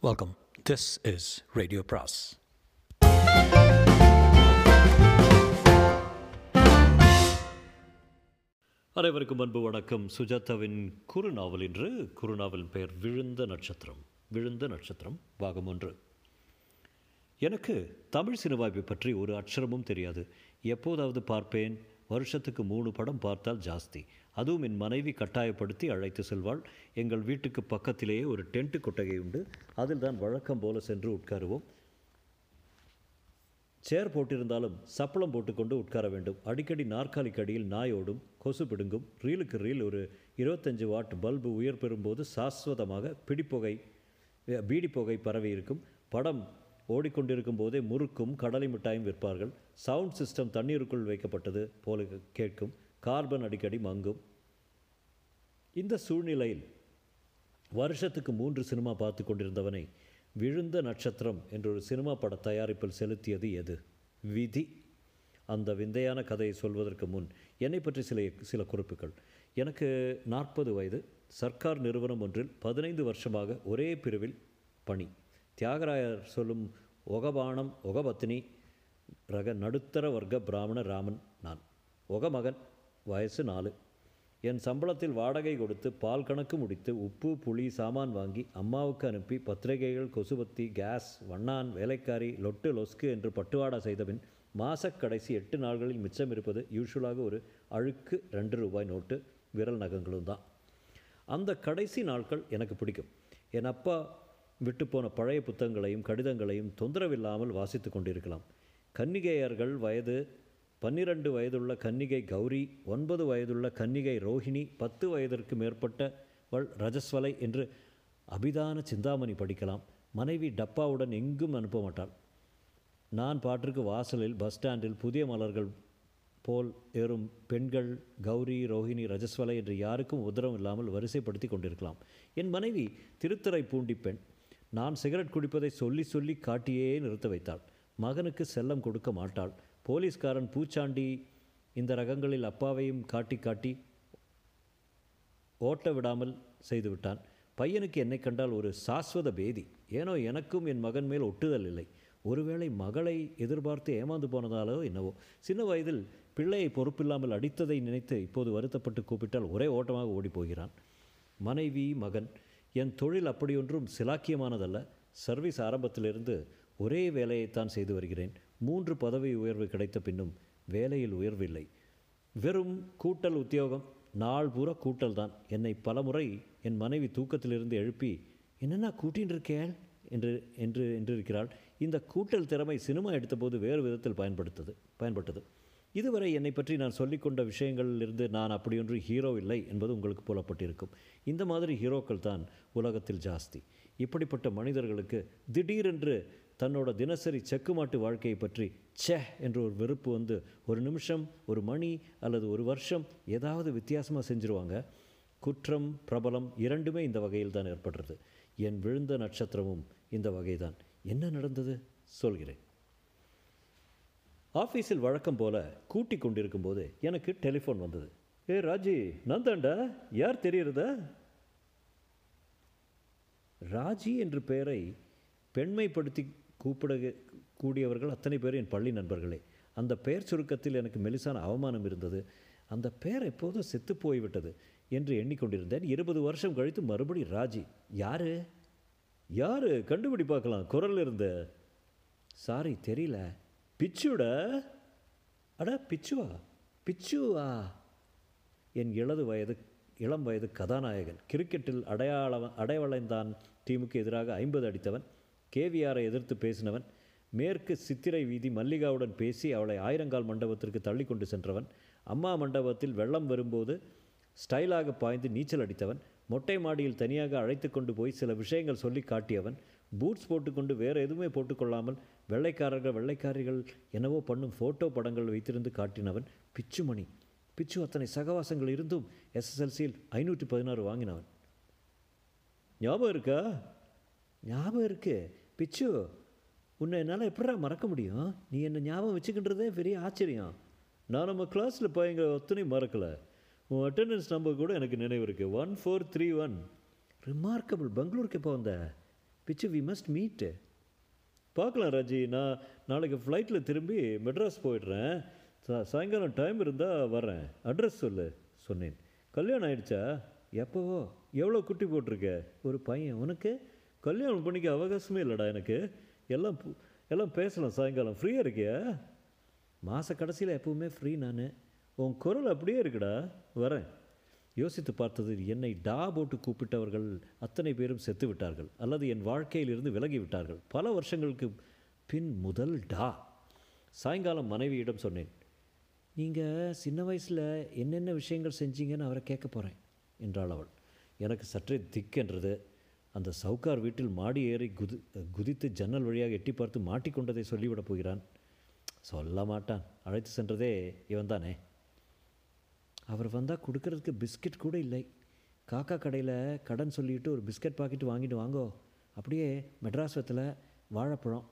Welcome this is radio பிராஸ் அனைவருக்கும் அன்பு வணக்கம். சுஜாதாவின் குறுநாவல் என்று குறுநாவலின் பெயர் விழுந்த நட்சத்திரம். விழுந்த நட்சத்திரம் பாகம் ஒன்று. எனக்கு தமிழ் சினிமாவை பற்றி ஒரு அக்ஷரமும் தெரியாது. எப்போதாவது பார்ப்பேன். வருஷத்துக்கு மூணு படம் பார்த்தால் ஜாஸ்தி. அதுவும் என் மனைவி கட்டாயப்படுத்தி அழைத்து செல்வாள். எங்கள் வீட்டுக்கு பக்கத்திலேயே ஒரு டென்ட் கொட்டகை உண்டு. அதில் தான் வழக்கம் போல சென்று உட்காருவோம். சேர் போட்டிருந்தாலும் சப்பளம் போட்டுக்கொண்டு உட்கார வேண்டும். அடிக்கடி நாற்காலிக்கு அடியில் நாயோடும் கொசு பிடுங்கும். ரீலுக்கு ரீல் ஒரு இருபத்தஞ்சு வாட் பல்பு உயர் பெறும்போது சாஸ்வதமாக பிடிப்புகை பீடிப்புகை பீடி புகை பரவி இருக்கும். படம் ஓடிக்கொண்டிருக்கும் போதே முறுக்கும் கடலை மிட்டாயும் விற்பார்கள். சவுண்ட் சிஸ்டம் தண்ணீருக்குள் வைக்கப்பட்டது போல கேட்கும். கார்பன் அடிக்கடி மங்கும். இந்த சூழ்நிலையில் வருஷத்துக்கு மூன்று சினிமா பார்த்து கொண்டிருந்தவனை விழுந்த நட்சத்திரம் என்ற ஒரு சினிமா பட தயாரிப்பில் செலுத்தியது எது? விதி. அந்த விந்தையான கதையை சொல்வதற்கு முன் என்னை பற்றி சில சில குறிப்புகள். எனக்கு நாற்பது வயது. சர்க்கார் நிறுவனம் ஒன்றில் பதினைந்து வருஷமாக ஒரே பிரிவில் பணி. தியாகராயர் சொல்லும் ஒகபானம் ஒகபத்தினி ரக நடுத்தர வர்க்க பிராமண ராமன் நான். ஒகமகன் வயசு நாலு. என் சம்பளத்தில் வாடகை கொடுத்து பால் கணக்கு முடித்து உப்பு புளி சாமான் வாங்கி அம்மாவுக்கு அனுப்பி பத்திரிகைகள் கொசுபத்தி கேஸ் வண்ணான் வேலைக்காரி லொட்டு லொஸ்கு என்று பட்டுவாடா செய்தபின் மாசக்கடைசி எட்டு நாள்களில் மிச்சம் இருப்பது யூஷுவலாக ஒரு அழுக்கு ரெண்டு ரூபாய் நோட்டு விரல் நகங்களும் தான். அந்த கடைசி நாட்கள் எனக்கு பிடிக்கும். என் அப்பா விட்டு போன பழைய புத்தகங்களையும் கடிதங்களையும் தொந்தரவில்லாமல் வாசித்து கொண்டிருக்கலாம். கன்னிகையர்கள் வயது பன்னிரண்டு வயதுள்ள கன்னிகை கௌரி ஒன்பது வயதுள்ள கன்னிகை ரோஹிணி பத்து வயதிற்கு மேற்பட்டவள் ரஜஸ்வலை என்று அபிதான சிந்தாமணி படிக்கலாம். மனைவி டப்பாவுடன் எங்கும் அனுப்ப மாட்டாள். நான் பாட்டிற்கு வாசலில் பஸ் ஸ்டாண்டில் புதிய மலர்கள் போல் ஏறும் பெண்கள் கௌரி ரோஹிணி ரஜஸ்வலை என்று யாருக்கும் உதரம் இல்லாமல் வரிசைப்படுத்தி கொண்டிருக்கலாம். என் மனைவி திருத்தரை பூண்டி பெண். நான் சிகரெட் குடிப்பதை சொல்லி சொல்லி காட்டியே நிறுத்த வைத்தாள். மகனுக்கு செல்லம் கொடுக்க மாட்டாள். போலீஸ்காரன் பூச்சாண்டி இந்த ரகங்களில் அப்பாவையும் காட்டி காட்டி ஓட்ட விடாமல் செய்துவிட்டான் பையனுக்கு என்னை கண்டால் ஒரு சாஸ்வத பேதி. ஏனோ எனக்கும் என் மகன் மேல் ஒட்டுதல் இல்லை. ஒருவேளை மகளை எதிர்பார்த்து ஏமாந்து போனதாலோ என்னவோ. சின்ன வயதில் பிள்ளையை பொறுப்பில்லாமல் அடித்ததை நினைத்து இப்போது வருத்தப்பட்டு கூப்பிட்டால் ஒரே ஓட்டமாக ஓடிப்போகிறான் மனைவி மகன் என் தொழில் அப்படியொன்றும் சிலாக்கியமானதல்ல. சர்வீஸ் ஆரம்பத்திலிருந்து ஒரே வேலையைத்தான் செய்து வருகிறேன். மூன்று பதவி உயர்வு கிடைத்த பின்னும் வேலையில் உயர்வில்லை. வெறும் கூட்டல் உத்தியோகம் நாள் பூரா கூட்டல் தான். என்னை பலமுறை என் மனைவி தூக்கத்திலிருந்து எழுப்பி என்னென்ன கூட்டின்னு இருக்கேள் என்று என்று என்றிருக்கிறாள். இந்த கூட்டல் திறமை சினிமா எடுத்தபோது வேறு விதத்தில் பயன்படுத்தது பயன்பட்டது. இதுவரை என்னை பற்றி நான் சொல்லிக்கொண்ட விஷயங்களிலிருந்து நான் அப்படியொன்று ஹீரோ இல்லை என்பது உங்களுக்கு புலப்பட்டிருக்கும். இந்த மாதிரி ஹீரோக்கள் தான் உலகத்தில் ஜாஸ்தி. இப்படிப்பட்ட மனிதர்களுக்கு திடீரென்று தன்னோட தினசரி செக்குமாட்டு வாழ்க்கையை பற்றி ச்சே என்ற ஒரு வெறுப்பு வந்து ஒரு நிமிஷம் ஒரு மணி அல்லது ஒரு வருஷம் ஏதாவது வித்தியாசமாக செஞ்சுருவாங்க. குற்றம் பிரபலம் இரண்டுமே இந்த வகையில் தான் ஏற்படுறது. என் விழுந்த நட்சத்திரமும் இந்த வகைதான். என்ன நடந்தது? சொல்கிறேன். ஆஃபீஸில் வழக்கம் போல கூட்டி கொண்டிருக்கும் போது எனக்கு டெலிஃபோன் வந்தது. ஏ ராஜி நந்தாண்டா யார் தெரியுறதா? ராஜி என்ற பெயரை பெண்மைப்படுத்தி கூப்பிட கூடியவர்கள் அத்தனை பேர் என் பள்ளி நண்பர்களே. அந்த பெயர் சுருக்கத்தில் எனக்கு மெலிசான அவமானம் இருந்தது. அந்த பெயர் எப்போதும் செத்து போய்விட்டது என்று எண்ணிக்கொண்டிருந்தேன். இருபது வருஷம் கழித்து மறுபடி ராஜி. யாரு? யாரு? கண்டுபிடி பார்க்கலாம். குரல் இருந்த சாரி தெரியல. பிச்சுட? அடா பிச்சுவா? பிச்சுவா? என் இளது வயது இளம் வயது கதாநாயகன். கிரிக்கெட்டில் அடையாள அடைவளைந்தான். டீமுக்கு எதிராக ஐம்பது அடித்தவன். கேவிஆரை எதிர்த்து பேசினவன் மேற்கு சித்திரை வீதி மல்லிகாவுடன் பேசி அவளை ஆயிரங்கால் மண்டபத்திற்கு தள்ளி கொண்டு சென்றவன் அம்மா மண்டபத்தில் வெள்ளம் வரும்போது ஸ்டைலாக பாய்ந்து நீச்சல் அடித்தவன் மொட்டை மாடியில் தனியாக அழைத்து கொண்டு போய் சில விஷயங்கள் சொல்லி காட்டியவன் பூட்ஸ் போட்டுக்கொண்டு வேறு எதுவுமே போட்டுக்கொள்ளாமல் வெள்ளைக்காரர்கள் வெள்ளைக்காரிகள் என்னவோ பண்ணும் ஃபோட்டோ படங்கள் வைத்திருந்து காட்டினவன் பிச்சுமணி. பிச்சு அத்தனை சகவாசங்கள் இருந்தும் எஸ்எஸ்எல்சியில் ஐநூற்றி பதினாறு வாங்கினவன். ஞாபகம் இருக்கா? ஞாபகம் இருக்குது பிச்சு உன்னை என்னால் எப்படா மறக்க முடியும்? நீ என்னை ஞாபகம் வச்சுக்கின்றதே பெரிய ஆச்சரியம். நான் நம்ம கிளாஸில் பையங்க ஒத்தனையும் மறக்கலை. உன் அட்டெண்டன்ஸ் நம்பர் கூட எனக்கு நினைவு இருக்குது one four three one remarkable பெங்களூருக்கு எப்போ வந்த? பிச்சு வி மஸ்ட் மீட்டு பார்க்கலாம் ராஜி. நான் நாளைக்கு ஃப்ளைட்டில் திரும்பி மெட்ராஸ் போயிடுறேன். சா- சாயங்காலம் டைம் இருந்தால் வரேன் அட்ரஸ் சொல்லு சொன்னேன். கல்யாணம் ஆயிடுச்சா? எப்போவோ. எவ்வளோ குட்டி போட்டிருக்க? ஒரு பையன். உனக்கு? கல்யாணம் பண்ணிக்க அவகாசமே இல்லைடா எனக்கு. எல்லாம் எல்லாம் பேசலாம் சாயங்காலம். ஃப்ரீயாக இருக்கியா? மாத கடைசியில் எப்பவுமே ஃப்ரீ நான். உன் குரல் அப்படியே இருக்குடா. வரேன். யோசித்து பார்த்தது என்னை டா போட்டு கூப்பிட்டவர்கள் அத்தனை பேரும் செத்து விட்டார்கள். அல்லது என் வாழ்க்கையிலிருந்து விலகி விட்டார்கள். பல வருஷங்களுக்கு பின் முதல் டா. சாயங்காலம் மனைவியிடம் சொன்னேன் நீங்கள் சின்ன வயசில் என்னென்ன விஷயங்கள் செஞ்சீங்கன்னு அவரை கேட்க போகிறேன் என்றாள் அவள். எனக்கு சற்றே திக்கென்றது அந்த சவுக்கார் வீட்டில் மாடி ஏறி குதி குதித்து ஜன்னல் வழியாக எட்டி பார்த்து மாட்டிக்கொண்டதை சொல்லிவிடப் போகிறான். சொல்ல மாட்டான். அழைத்து சென்றதே இவன் தானே அவர் வந்தால் கொடுக்கறதுக்கு பிஸ்கட் கூட இல்லை. காக்கா கடையில் கடன் சொல்லிட்டு ஒரு பிஸ்கட் பாக்கெட் வாங்கிட்டு வாங்கோ. அப்படியே மெட்ராஸ்வத்தில் வாழைப்பழம்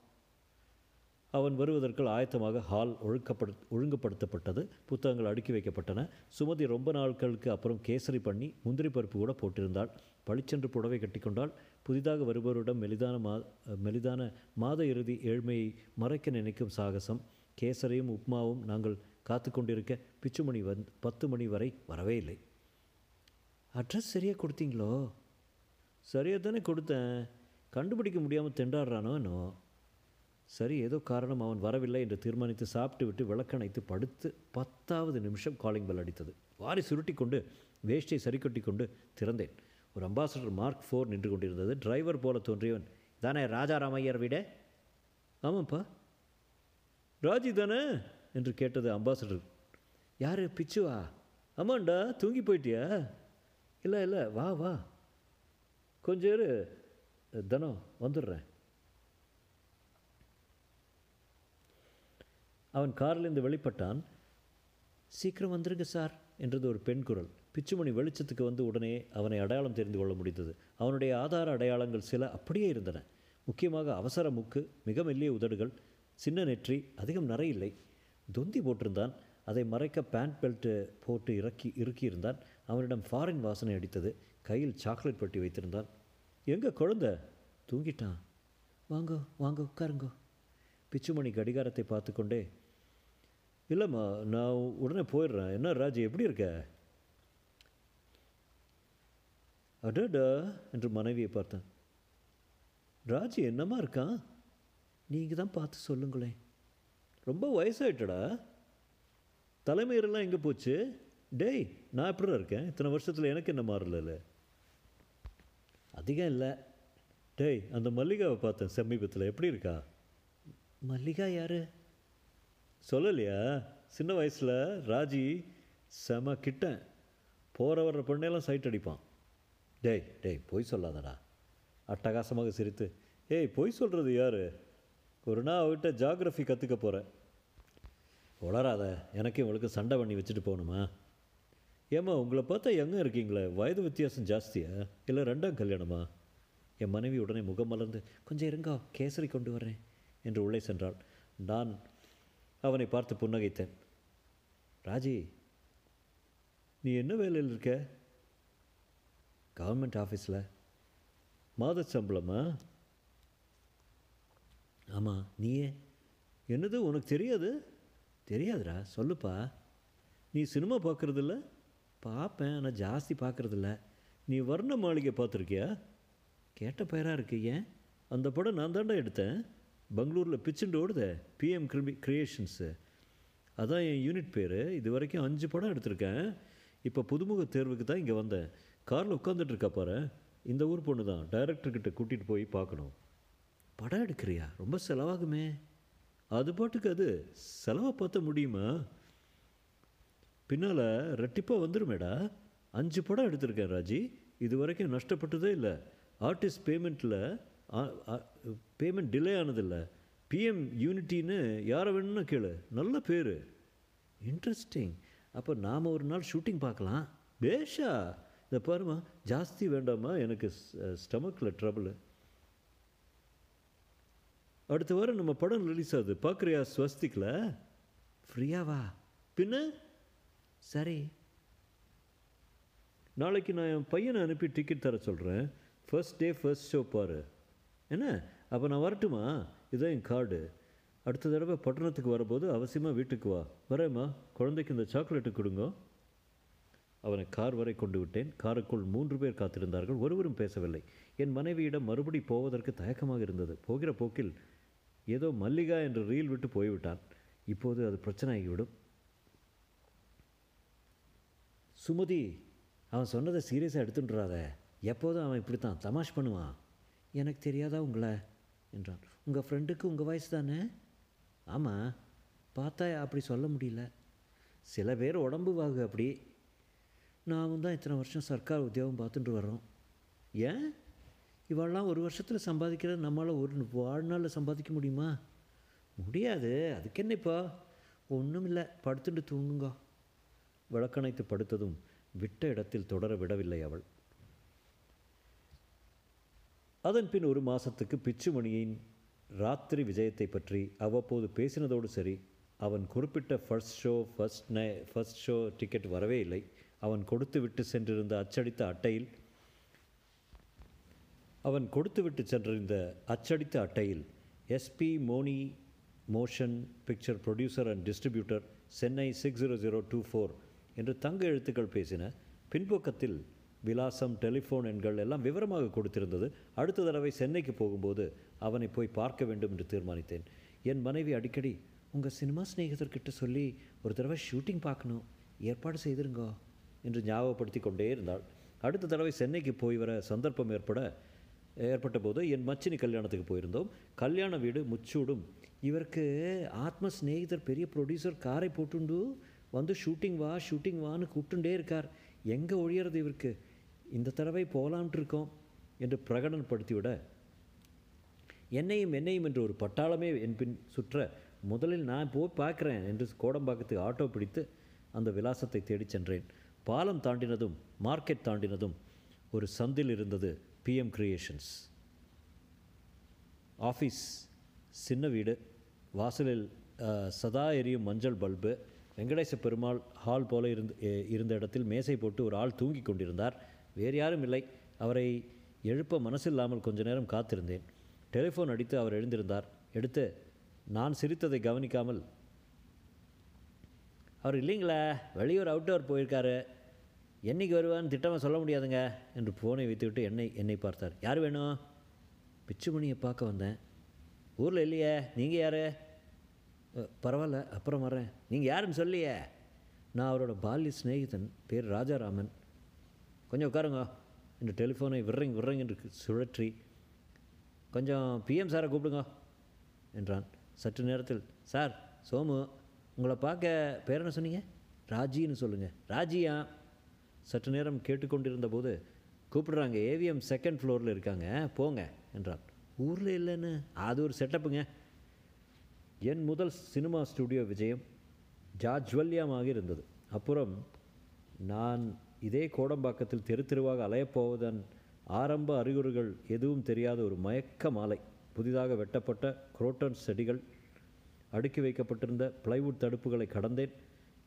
அவன் வருவதற்குள் ஆயத்தமாக ஹால் ஒழுக்கப்படு ஒழுங்குபடுத்தப்பட்டது. புத்தகங்கள் அடுக்கி வைக்கப்பட்டன. சுமதி ரொம்ப நாட்களுக்கு அப்புறம் கேசரி பண்ணி முந்திரி பருப்பு கூட போட்டிருந்தாள். பளிச்சென்று புடவை கட்டிக்கொண்டால் புதிதாக வருபவரிடம் மெலிதான மா மெலிதான மாத இறுதி ஏழ்மையை மறைக்க நினைக்கும் சாகசம். கேசரியும் உப்மாவும் நாங்கள் காத்து கொண்டிருக்க பிச்சுமணி வந் பத்து மணி வரை வரவே இல்லை. அட்ரஸ் சரியாக கொடுத்தீங்களோ? சரியாக தானே கொடுத்தேன். கண்டுபிடிக்க முடியாமல் திண்டாடுறானோ என்னோ சரி ஏதோ காரணம் அவன் வரவில்லை என்று தீர்மானித்து சாப்பிட்டு விட்டு விளக்கணைத்து படுத்து பத்தாவது நிமிஷம் காலிங் பெல் அடித்தது. வாரி சுருட்டி கொண்டு வேஷ்டியை சரி கொண்டு திறந்தேன். ஒரு அம்பாசடர் மார்க் ஃபோர் நின்று கொண்டிருந்தது. டிரைவர் போல தோன்றியவன் தானே ராஜாராமையர் வீடே? ஆமாம்ப்பா ராஜி தானே? என்று கேட்டது அம்பாசடர் யார் பிச்சுவா? ஆமாண்டா தூங்கி போயிட்டியா? இல்லை இல்லை வா வா. கொஞ்சம் தனம் வந்துடுறேன். அவன் காரிலிருந்து வெளிப்பட்டான். சீக்கிரம் வந்துருங்க சார் என்றது ஒரு பெண் குரல். பிச்சுமணி வெளிச்சத்துக்கு வந்து உடனே அவனை அடையாளம் தெரிந்து கொள்ள முடிந்தது. அவனுடைய ஆதார அடையாளங்கள் சில அப்படியே இருந்தன. முக்கியமாக அவசர முக்கு மிக மெல்லிய உதடுகள் சின்ன நெற்றி அதிகம் நிறையில்லை தொந்தி போட்டிருந்தான். அதை மறைக்க பேண்ட் பெல்ட்டு போட்டு இறக்கி இறுக்கியிருந்தான். அவனிடம் ஃபாரின் வாசனை அடித்தது. கையில் சாக்லேட் பட்டி வைத்திருந்தான். எங்கே குழந்தை? தூங்கிட்டான். வாங்கோ வாங்க உட்காருங்கோ. பிச்சுமணி கடிகாரத்தை பார்த்து கொண்டே இல்லைம்மா நான் உடனே போயிடுறேன். என்ன ராஜி எப்படி இருக்க? அடடா என்று மனைவியை பார்த்தேன். ராஜி என்னம்மா இருக்கான்? நீங்கள் தான் பார்த்து சொல்லுங்களேன். ரொம்ப வயசாயிட்டடா. தலைமையரெல்லாம் எங்கே போச்சு? டேய் நான் எப்படி இருக்கேன்? இத்தனை வருஷத்தில் எனக்கு என்ன மாறல அதிகம் இல்லை. டேய் அந்த மல்லிகாவை பார்த்தேன் சமீபத்தில். எப்படி இருக்கா? மல்லிகா யாரு? சொல்லலையா? சின்ன வயசில் ராஜி செம கிட்டேன் போகிற வர்ற பொண்ணையெல்லாம் சைட் அடிப்பான். டேய் டேய் பொய் சொல்லாதடா. அட்டகாசமாக சிரித்து ஏய் பொய் சொல்கிறது யார்? ஒரு நாள் அவகிட்ட ஜாகிரஃபி கற்றுக்க போகிறேன் உளராத எனக்கு இவளுக்கு சண்டை பண்ணி வச்சுட்டு போகணுமா? ஏம்மா உங்களை பார்த்தா எங்கே இருக்கீங்களே? வயது வித்தியாசம் ஜாஸ்தியா? இல்லை ரெண்டாம் கல்யாணமா? என் மனைவி உடனே முகம் மலர்ந்து கொஞ்சம் இருங்கோ கேசரி கொண்டு வர்றேன் என்று உள்ளே சென்றாள். நான் அவனை பார்த்து புன்னகைத்தேன். ராஜி நீ என்ன வேலையில் இருக்க? கவர்மெண்ட் ஆஃபீஸில் மாத சம்பளமா? ஆமாம் நீயே. என்னது உனக்கு தெரியாது? தெரியாதுடா சொல்லுப்பா. நீ சினிமா பார்க்குறதில்ல? பார்ப்பேன் ஆனால் ஜாஸ்தி பார்க்குறதில்ல. நீ வர்ண மாளிகை பார்த்துருக்கியா? கேட்ட பெயராக இருக்கு ஏன்? அந்த படம் நான் தாண்டா எடுத்தேன். பெங்களூரில் பிச்சுண்டு ஓடுதே பிஎம் கிரிமி கிரியேஷன்ஸு அதான் என் யூனிட் பேர். இது வரைக்கும் அஞ்சு படம் எடுத்திருக்கேன். இப்போ புதுமுக தேர்வுக்கு தான் இங்கே வந்தேன். காரில் உட்காந்துட்ருக்கா பாரு. இந்த ஊர் பொண்ணு தான். டைரக்டர்கிட்ட கூட்டிகிட்டு போய் பார்க்கணும். படம் எடுக்கிறியா? ரொம்ப செலவாகுமே. அது பாட்டுக்கு அது. செலவை பார்த்த முடியுமா? பின்னால் ரெட்டிப்பாக வந்துருமேடா. அஞ்சு படம் எடுத்திருக்கேன் ராஜி. இது வரைக்கும் நஷ்டப்பட்டதே இல்லை. ஆர்டிஸ்ட் பேமெண்ட்டில் பேமெண்ட் டிலே ஆனதில்லை. பிஎம் யூனிட்டின்னு யாரை வேணும்னு கேளு. நல்ல பேர். இன்ட்ரெஸ்டிங் அப்போ நாம் ஒரு நாள் ஷூட்டிங் பார்க்கலாம். பேஷா. இதை பாருமா. ஜாஸ்தி வேண்டாமா? எனக்கு ஸ்டமக்கில் ட்ரபுளு அடுத்த வாரம் நம்ம படம் ரிலீஸ் ஆகுது. பார்க்குறியா? ஸ்வஸ்திக்கில் ஃப்ரீயாவா பின்ன? சரி. நாளைக்கு நான் என் பையனை அனுப்பி டிக்கெட் தர சொல்கிறேன் ஃபர்ஸ்ட் டே ஃபர்ஸ்ட் ஷோ பாரு. என்ன? அப்போ நான் வரட்டுமா? இதுதான் என் கார்டு அடுத்த தடவை பட்டணத்துக்கு வரும்போது அவசியமாக வீட்டுக்கு வா. வரேம்மா. குழந்தைக்கு இந்த சாக்லேட்டு கொடுங்க. அவனை கார் வரை கொண்டு விட்டேன். காருக்குள் மூன்று பேர் காத்திருந்தார்கள். ஒருவரும் பேசவில்லை. என் மனைவியிடம் மறுபடி போவதற்கு தயக்கமாக இருந்தது. போகிற போக்கில் ஏதோ மல்லிகா என்று ரீல் விட்டு போய்விட்டான். இப்போது அது பிரச்சனை ஆகிவிடும் சுமதி அவன் சொன்னதை சீரியஸாக எடுத்துட்டுறாத எப்போதும் அவன் இப்படி தான் தமாஷ் பண்ணுவான். எனக்கு தெரியாதா உங்களை? என்றான். உங்கள் ஃப்ரெண்டுக்கு உங்கள் வயசு தானே? ஆமாம் பார்த்தா அப்படி சொல்ல முடியல. சில பேர் உடம்பு வாகு அப்படி. நாமும் தான் இத்தனை வருஷம் சர்க்கார் உத்தியோகம் பார்த்துட்டு வர்றோம். ஏன்? இவெல்லாம் ஒரு வருஷத்தில் சம்பாதிக்கிறது நம்மளால் ஒரு வாழ்நாளில் சம்பாதிக்க முடியுமா? முடியாது. அதுக்கு என்னப்பா ஒன்றும் இல்லை. படுத்துட்டு தூங்குங்க. விளக்கணைத்து படுத்ததும் விட்ட இடத்தில் தொடர விடவில்லை அவள். அதன் பின் ஒரு மாதத்துக்கு பிச்சுமணியின் ராத்திரி விஜயத்தை பற்றி அவ்வப்போது பேசினதோடு சரி அவன் குறிப்பிட்ட first show first night first show ticket வரவே இல்லை. அவன் கொடுத்து விட்டு சென்றிருந்த அச்சடித்த அட்டையில் அவன் கொடுத்துவிட்டு சென்றிருந்த அச்சடித்த அட்டையில் SP Moni motion picture producer and distributor Chennai six zero zero two four என்று தங்க எழுத்துக்கள் பேசின பின்பக்கத்தில் விலாசம் டெலிஃபோன் எண்கள் எல்லாம் விவரமாக கொடுத்திருந்தது. அடுத்த தடவை சென்னைக்கு போகும்போது அவனை போய் பார்க்க வேண்டும் என்று தீர்மானித்தேன். என் மனைவி அடிக்கடி உங்கள் சினிமா சிநேகிதர்கிட்ட சொல்லி ஒரு தடவை ஷூட்டிங் பார்க்கணும். ஏற்பாடு செய்திருங்கோ என்று ஞாபகப்படுத்தி கொண்டே இருந்தாள். அடுத்த தடவை சென்னைக்கு போய் வர சந்தர்ப்பம் ஏற்பட ஏற்பட்ட போது என் மச்சினி கல்யாணத்துக்கு போயிருந்தோம். கல்யாண வீடு முச்சூடும். இவருக்கு ஆத்ம சிநேகிதர் பெரிய ப்ரொடியூசர் காரை போட்டுண்டு வந்து ஷூட்டிங் வா ஷூட்டிங் வான்னு கூப்பிட்டுண்டே இருக்கார். எங்கே ஒழியறது இவருக்கு? இந்த தடவை போகலான்ட்டு இருக்கோம் என்று பிரகடனப்படுத்திவிட என்னையும் என்னையும் என்று ஒரு பட்டாளமே என் பின் சுற்ற முதலில் நான் போய் பார்க்குறேன் என்று கோடம்பாக்கத்துக்கு ஆட்டோ பிடித்து அந்த விலாசத்தை தேடிச் சென்றேன். பாலம் தாண்டினதும் மார்க்கெட் தாண்டினதும் ஒரு சந்தில் இருந்தது பிஎம் கிரியேஷன்ஸ் ஆஃபீஸ் சின்ன வீடு வாசலில் சதா எரியும் மஞ்சள் பல்பு வெங்கடேச பெருமாள் ஹால் போல இருந்து இருந்த இடத்தில் மேசை போட்டு ஒரு ஆள் தூங்கி கொண்டிருந்தார். வேறு யாரும் இல்லை. அவரை எழுப்ப மனசில்லாமல் கொஞ்ச நேரம் காத்திருந்தேன். டெலிஃபோன் அடித்து அவர் எழுந்திருந்தார். எடுத்து நான் சிரித்ததை கவனிக்காமல் அவர் இல்லைங்களா வெளியூர் அவுட்டோர் போயிருக்காரு. என்னைக்கு வருவான்னு திட்டமாக சொல்ல முடியாதுங்க என்று ஃபோனை வைத்துவிட்டு என்னை என்னை பார்த்தார். யார் வேணும்? பிச்சுமணியை பார்க்க வந்தேன். ஊரில் இல்லையே நீங்கள் யார்? பரவாயில்ல அப்புறம் வரேன் நீங்கள் யாருன்னு சொல்லியே? நான் அவரோட பால்ய சிநேகிதன் பேர் ராஜாராமன். கொஞ்சம் உட்காருங்க. இந்த டெலிஃபோனை விர்றங் விர்றங் என்று சுழற்றி கொஞ்சம் பிஎம் சாரை கூப்பிடுங்க என்றான். சற்று நேரத்தில் சார் சோமு உங்களை பார்க்க பேர் என்ன சொன்னீங்க? ராஜின்னு சொல்லுங்கள் ராஜியா? சற்று நேரம் கேட்டுக்கொண்டிருந்த போது கூப்பிடுறாங்க ஏவிஎம் செகண்ட் ஃப்ளோரில் இருக்காங்க போங்க என்றான். ஊரில் இல்லைன்னு அது ஒரு செட்டப்புங்க என் முதல் சினிமா ஸ்டுடியோ விஜயம் ஜாஜ்வல்யமாக இருந்தது. அப்புறம் நான் இதே கோடம்பாக்கத்தில் தெரு தெருவாக அலையப்போவதன் ஆரம்ப அறிகுறிகள் எதுவும் தெரியாத ஒரு மயக்க மாலை. புதிதாக வெட்டப்பட்ட குரோட்டன் செடிகள் அடுக்கி வைக்கப்பட்டிருந்த பிளைவுட் தடுப்புகளை கடந்தேன்.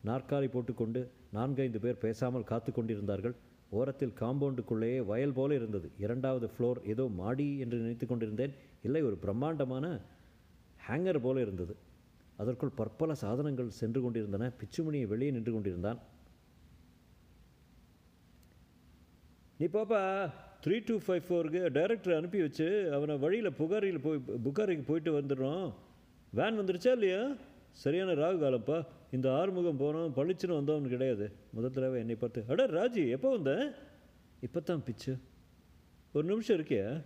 நாற்காலி போட்டுக்கொண்டு நான்கைந்து பேர் பேசாமல் காத்து கொண்டிருந்தார்கள். ஓரத்தில் காம்பவுண்டுக்குள்ளேயே வயல் போல இருந்தது. இரண்டாவது ஃப்ளோர் ஏதோ மாடி என்று நினைத்து கொண்டிருந்தேன். இல்லை ஒரு பிரம்மாண்டமான ஹேங்கர் போல இருந்தது. அதற்குள் பற்பல சாதனங்கள் சென்று கொண்டிருந்தன. பிச்சுமணியை வெளியே நின்று கொண்டிருந்தான். நீ பாப்பா த்ரீ டூ ஃபைவ் ஃபோருக்கு டைரக்டர் அனுப்பி வச்சு அவனை வழியில் புகாரியில் போய் புகாரிக்கு போயிட்டு வந்துடுறோம். வேன் வந்துருச்சா இல்லையா? சரியான ராகு காலப்பா. இந்த ஆறுமுகம் போனோம் பளிச்சுன்னு வந்தவன் கிடையாது. முதல் தடவை என்னை பார்த்து அட ராஜி எப்போ வந்த? இப்போ தான் பிச்சு. ஒரு நிமிஷம் இருக்கியா?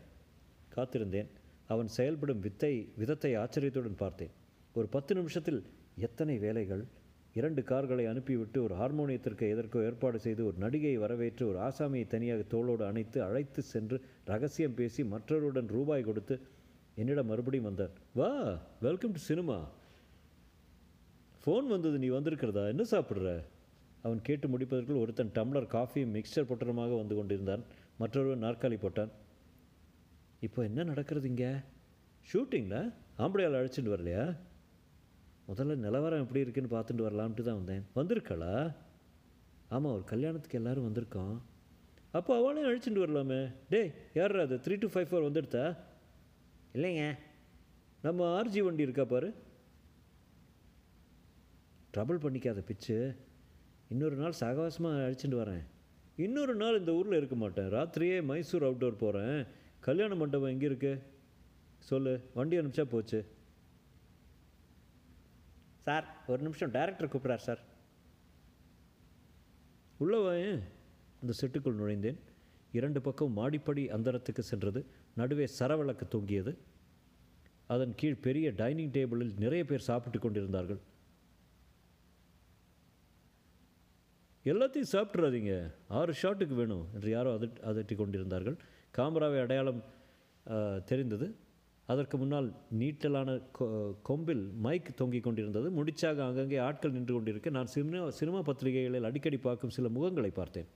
காத்திருந்தேன். அவன் செயல்படும் வித்தை விதத்தை ஆச்சரியத்துடன் பார்த்தேன். ஒரு பத்து நிமிஷத்தில் எத்தனை வேலைகள் இரண்டு கார்களை அனுப்பிவிட்டு ஒரு ஹார்மோனியத்திற்கு எதற்கோ ஏற்பாடு செய்து ஒரு நடிகையை வரவேற்று ஒரு ஆசாமியை தனியாக தோளோடு அணைத்து அழைத்து சென்று ரகசியம் பேசி மற்றவருடன் ரூபாய் கொடுத்து என்னிடம் மறுபடியும் வந்தார். வா வெல்கம் டு சினிமா ஃபோன் வந்தது நீ வந்திருக்கிறதா? என்ன சாப்பிட்ற? அவன் கேட்டு முடிப்பதற்குள் ஒருத்தன் டம்ளர் காஃபியும் மிக்சர் பொட்டலமாக வந்து கொண்டிருந்தான். மற்றொருவன் நாற்காலி போட்டான். இப்போ என்ன நடக்கிறது இங்கே? ஷூட்டிங்கில் ஆம்படையால் அழைச்சிட்டு வரலையா? முதல்ல நிலவரம் எப்படி இருக்குன்னு பார்த்துட்டு வரலான்ட்டு தான் வந்தேன். வந்திருக்காளா ஆமாம் ஒரு கல்யாணத்துக்கு எல்லாரும் வந்திருக்கோம். அப்போ அவளையும் அழிச்சுட்டு வரலாமே. டேய் யார் அது? த்ரீ டூ ஃபைவ் ஃபோர் வந்துடுதா? இல்லைங்க. நம்ம ஆர்ஜி வண்டி இருக்கா பாரு? ட்ரபிள் பண்ணிக்காத பிச்சு. இன்னொரு நாள் சகவாசமாக அழிச்சுட்டு வரேன். இன்னொரு நாள் இந்த ஊரில் இருக்க மாட்டேன். ராத்திரியே மைசூர் அவுட்டோர் போகிறேன் கல்யாண மண்டபம் எங்கே இருக்குது சொல்லு வண்டி அனுப்பிச்சா போச்சு. சார் ஒரு நிமிஷம் டைரக்டர் கூப்பிட்றார் சார். உள்ள அந்த செட்டுக்குள் நுழைந்தேன். இரண்டு பக்கம் மாடிப்படி அந்தரத்துக்கு சென்றது. நடுவே சரவிளக்கு தொங்கியது. அதன் கீழ் பெரிய டைனிங் டேபிளில் நிறைய பேர் சாப்பிட்டு கொண்டிருந்தார்கள். எல்லாத்தையும் சாப்பிட்றாதீங்க ஆறு ஷாட்டுக்கு வேணும் என்று யாரோ அதட் அதட்டி கொண்டிருந்தார்கள். காமராவை அடையாளம் தெரிந்தது. அதற்கு முன்னால் நீட்டலான கொ- கொம்பில் மைக் தொங்கிக் கொண்டிருந்தது. முடிச்சாக அங்கங்கே ஆட்கள் நின்று கொண்டிருக்க நான் சினிமா சினிமா பத்திரிகைகளில் அடிக்கடி பார்க்கும் சில முகங்களை பார்த்தேன்.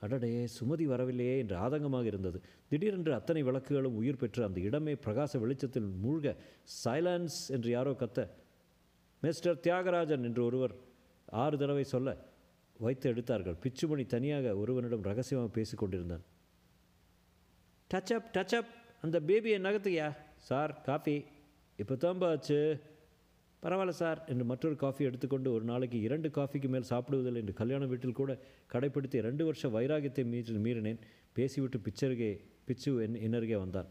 அடடே சுமதி வரவில்லையே என்று ஆதங்கமாக இருந்தது. திடீரென்று அத்தனை விளக்குகளும் உயிர் பெற்று அந்த இடமே பிரகாச வெளிச்சத்தில் மூழ்க சைலன்ஸ் என்று யாரோ கத்த மிஸ்டர் தியாகராஜன் என்று ஒருவர் ஆறு தடவை சொல்ல வைத்து எடுத்தார்கள். பிச்சுமணி தனியாக ஒருவனிடம் ரகசியமாக பேசிக் கொண்டிருந்தான். டச் அப் டச் அப் அந்த பேபியை நகர்த்துயா சார் காஃபி. இப்போ தான்பா ஆச்சு. பரவாயில்ல சார் என்று மற்றொரு காஃபி எடுத்துக்கொண்டு ஒரு நாளைக்கு இரண்டு காஃபிக்கு மேல் சாப்பிடுவதில்லை என்று கல்யாண வீட்டில் கூட கடைப்பிடித்து ரெண்டு வருஷ வைராகியத்தை மீறி மீறினேன். பேசிவிட்டு பிச்சருகே பிச்சு என் இன்னருகே வந்தான்.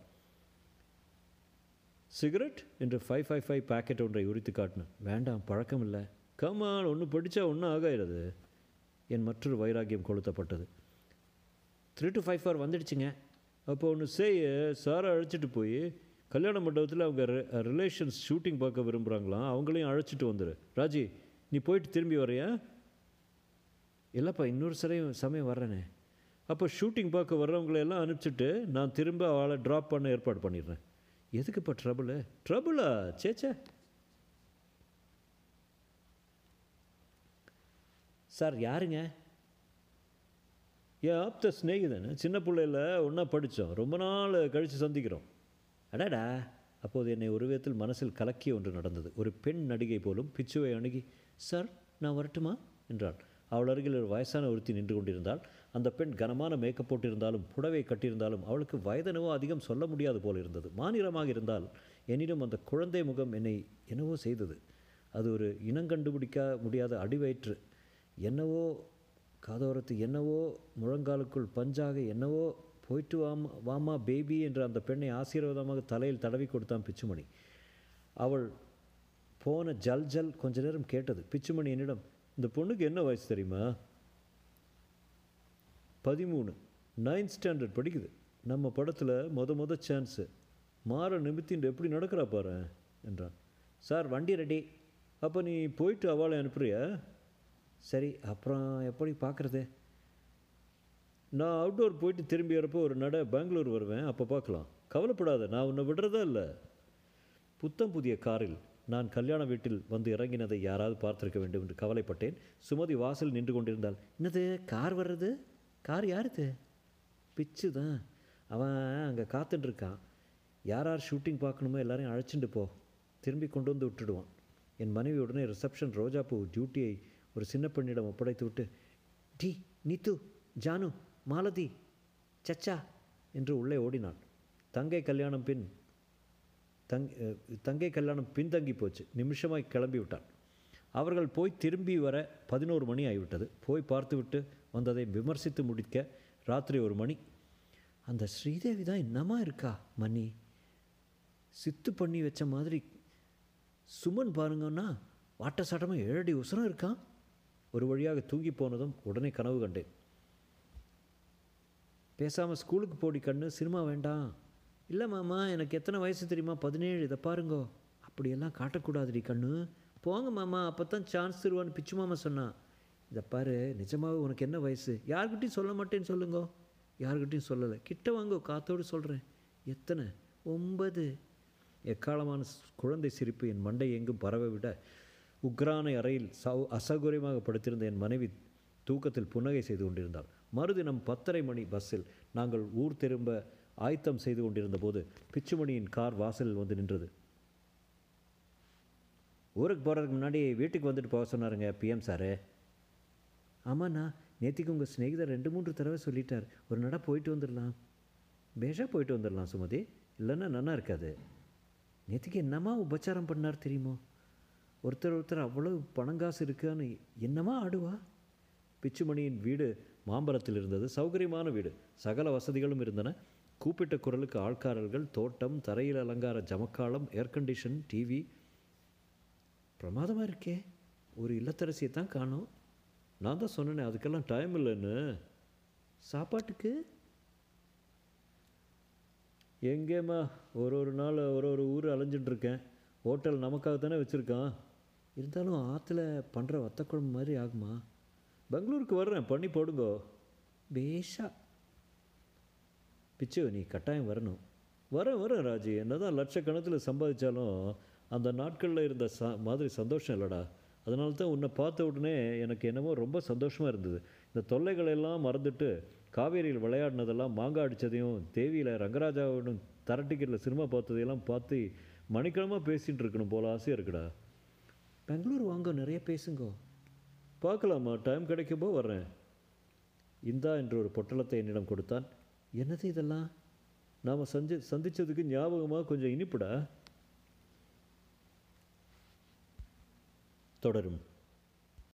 சிகரெட்? என்று ஃபைவ் ஃபைவ் ஃபைவ் பாக்கெட் ஒன்றை உரித்து காட்டினேன். வேண்டாம் பழக்கம் இல்லை கமான் ஒன்று பிடிச்சா ஒன்றும் ஆகாயிறது. என் மற்றொரு வைராகியம் கொளுத்தப்பட்டது. த்ரீ டு ஃபைவ் ஃபோர் வந்துடுச்சுங்க. அப்போ ஒன்று செய்ய சாரை அழைச்சிட்டு போய் கல்யாண மண்டபத்தில் அவங்க ரிலேஷன்ஸ் ஷூட்டிங் பார்க்க விரும்புகிறாங்களாம் அவங்களையும் அழைச்சிட்டு வந்துடு ராஜி நீ போயிட்டு திரும்பி வரையா இல்லைப்பா இன்னொரு சரையும் சமயம் வர்றேனே. அப்போ ஷூட்டிங் பார்க்க வர்றவங்களை எல்லாம் அனுப்பிச்சிட்டு நான் திரும்ப அவளை ட்ராப் பண்ண ஏற்பாடு பண்ணிடுறேன். எதுக்குப்பா ட்ரபுளு ட்ரபுளா சேச்சே சார் யாருங்க? என் ஆப்த ஸ்நேகிதன் சின்ன பிள்ளையில் ஒன்றா படித்தோம் ரொம்ப நாள் கழித்து சந்திக்கிறோம். அடாடா. அப்போது என்னை ஒரு விதத்தில் மனசில் கலக்கிய ஒன்று நடந்தது. ஒரு பெண் நடிகை போலும் பிச்சுவை அணுகி சார் நான் வரட்டுமா? என்றாள். அவள் அருகில் ஒரு வயசான ஒருத்தி நின்று கொண்டிருந்தாள். அந்த பெண் கனமான மேக்கப் போட்டிருந்தாலும் புடவை கட்டியிருந்தாலும் அவளுக்கு வயதெனவோ அதிகம் சொல்ல முடியாது போல் இருந்தது. மாநிலமாக இருந்தால் என்னிடம் அந்த குழந்தை முகம் என்னை என்னவோ செய்தது. அது ஒரு இனங்கண்டுபிடிக்க முடியாத அடிவயிற்று. என்னவோ காதோரத்து என்னவோ முழங்காலுக்குள் பஞ்சாக என்னவோ போயிட்டு வாமா வாமா பேபி என்ற அந்த பெண்ணை ஆசீர்வாதமாக தலையில் தடவி கொடுத்தான் பிச்சுமணி. அவள் போன ஜல் ஜல் கொஞ்ச நேரம் கேட்டது. பிச்சுமணி என்னிடம் இந்த பொண்ணுக்கு என்ன வயசு தெரியுமா? பதிமூணு. நைன்த் ஸ்டாண்டர்ட் படிக்குது. நம்ம படத்தில் மொத மொத சான்ஸு. மாற நிமித்தின் எப்படி நடக்கிறா பாரு என்றான். சார் வண்டி ரெடி. அப்போ நீ போயிட்டு அவளை அனுப்புறியா? சரி அப்புறம் எப்படி பார்க்குறது? நான் அவுட்டோர் போயிட்டு திரும்பி வரப்போ ஒரு நட பெங்களூர் வருவேன் அப்போ பார்க்கலாம். கவலைப்படாத நான் உன்னை விடுறதா இல்லை. புத்தம் புதிய காரில் நான் கல்யாண வீட்டில் வந்து இறங்கினதை யாராவது பார்த்திருக்க வேண்டும் என்று கவலைப்பட்டேன். சுமதி வாசல் நின்று கொண்டிருந்தாள். என்னது கார் வர்றது? கார் யாருது பிச்சு தான் அவன் அங்கே காத்துட்ருக்கான் யார் யார் ஷூட்டிங் பார்க்கணுமோ எல்லாரையும் அழைச்சிட்டு போ. திரும்பி கொண்டு வந்து விட்டுடுவான். என் மனைவி உடனே ரிசப்ஷன் ரோஜாப்பூ டியூட்டியை ஒரு சின்ன பெண்ணிடம் ஒப்படைத்து விட்டு டி நித்து ஜானு மாலதி சச்சா என்று உள்ளே ஓடினான் தங்கை கல்யாணம் பின் தங் தங்கை கல்யாணம் பின்தங்கி போச்சு. நிமிஷமாய் கிளம்பி விட்டான் அவர்கள் போய் திரும்பி வர பதினோரு மணி ஆகிவிட்டது. போய் பார்த்துவிட்டு வந்ததை விமர்சித்து முடிக்க ராத்திரி ஒரு மணி. அந்த ஸ்ரீதேவி தான் என்னமா இருக்கா மணி சித்து பண்ணி வச்ச மாதிரி சுமன் பாருங்கன்னா வாட்ட சாட்டமாக ஏழடி உசரம் இருக்கான்? ஒரு வழியாக தூங்கி போனதும் உடனே கனவு கண்டேன். பேசாமல் ஸ்கூலுக்கு போடி கண்ணு சினிமா வேண்டாம். இல்லை மாமா எனக்கு எத்தனை வயசு தெரியுமா? பதினேழு இதை பாருங்கோ. அப்படியெல்லாம் காட்டக்கூடாதுடி கண்ணு. போங்க மாமா அப்போ தான் சான்ஸ் தருவான்னு பிச்சு மாமா சொன்னான் இதை பாரு நிஜமாவே உனக்கு என்ன வயசு? யார்கிட்டையும் சொல்ல மாட்டேன்னு சொல்லுங்கோ. யார்கிட்டையும் சொல்லலை. கிட்ட வாங்கோ காத்தோடு சொல்கிறேன் எத்தனை? ஒன்பது. எக்காலமான குழந்தை சிரிப்பு என் மண்டை எங்கும் பரவ விட உக்ரானை அறையில் சௌ அசௌகரியமாக படுத்திருந்த என் மனைவி தூக்கத்தில் புன்னகை செய்து கொண்டிருந்தாள். மறுதினம் பத்தரை மணி பஸ்ஸில் நாங்கள் ஊர் திரும்ப ஆயத்தம் செய்து கொண்டிருந்த போது பிச்சுமணியின் கார் வாசலில் வந்து நின்றது. ஊருக்கு போகிறதுக்கு முன்னாடி வீட்டுக்கு வந்துட்டு போக சொன்னாருங்க பிஎம் சாரு. ஆமாண்ணா நேற்றுக்கு உங்கள் ஸ்நேகிதர் ரெண்டு மூன்று தடவை சொல்லிட்டார். ஒரு நட போயிட்டு வந்துடலாம். பேஷாக போயிட்டு வந்துடலாம் சுமதி. இல்லைன்னா நல்லா இருக்காது. நேற்றுக்கு என்னம்மா உபச்சாரம் பண்ணார் தெரியுமோ? ஒருத்தர் ஒருத்தர் அவ்வளவு பணங்காசு இருக்கான்னு என்னம்மா ஆடுவா? பிச்சுமணியின் வீடு மாம்பரத்தில் இருந்தது சௌகரியமான வீடு. சகல வசதிகளும் இருந்தன. கூப்பிட்ட குரலுக்கு ஆள்காரர்கள் தோட்டம் தரையில் அலங்கார ஜமக்காலம் ஏர் கண்டிஷன் டிவி பிரமாதமாக இருக்கே. ஒரு இல்லத்தரசியை தான் காணும். நான் தான் சொன்னேனே அதுக்கெல்லாம் டைம் இல்லைன்னு. சாப்பாட்டுக்கு? எங்கேம்மா ஒரு ஒரு நாள் ஒரு ஒரு ஊர் அலைஞ்சிட்டு இருக்கேன். ஹோட்டல் நமக்காக தானே வச்சுருக்கான். இருந்தாலும் ஆற்றுல பண்ணுற வத்தக்குழம்பு மாதிரி ஆகுமா? பெங்களூருக்கு வர்றேன் பண்ணி போடுங்கோ. பேஷா. பிச்சு நீ கட்டாயம் வரணும். வரேன் வரேன் ராஜி. என்னதான் லட்சக்கணத்தில் சம்பாதிச்சாலும் அந்த நாட்களில் இருந்த ச மாதிரி சந்தோஷம் இல்லைடா. அதனால தான் உன்னை பார்த்த உடனே எனக்கு என்னமோ ரொம்ப சந்தோஷமாக இருந்தது. இந்த தொல்லைகளெல்லாம் மறந்துட்டு காவேரியில் விளையாடினதெல்லாம் மாங்காய் அடித்ததையும் தேவியில் ரங்கராஜாவுடன் தர டிக்கெட்டில் சினிமா பார்த்ததையெல்லாம் பார்த்து மணிக்கிழமை பேசிகிட்டு இருக்கணும் போல ஆசையாக இருக்குடா. பெங்களூர் வாங்க நிறைய பேசுங்கோ. பார்க்கலாமா? டைம் கிடைக்கும்போ வர்றேன். இந்தா என்று ஒரு பொட்டலத்தை என்னிடம் கொடுத்தான். என்னது இதெல்லாம்? நாம் சந்தி சந்தித்ததுக்கு ஞாபகமாக கொஞ்சம் இனிப்புடா? தொடரும்.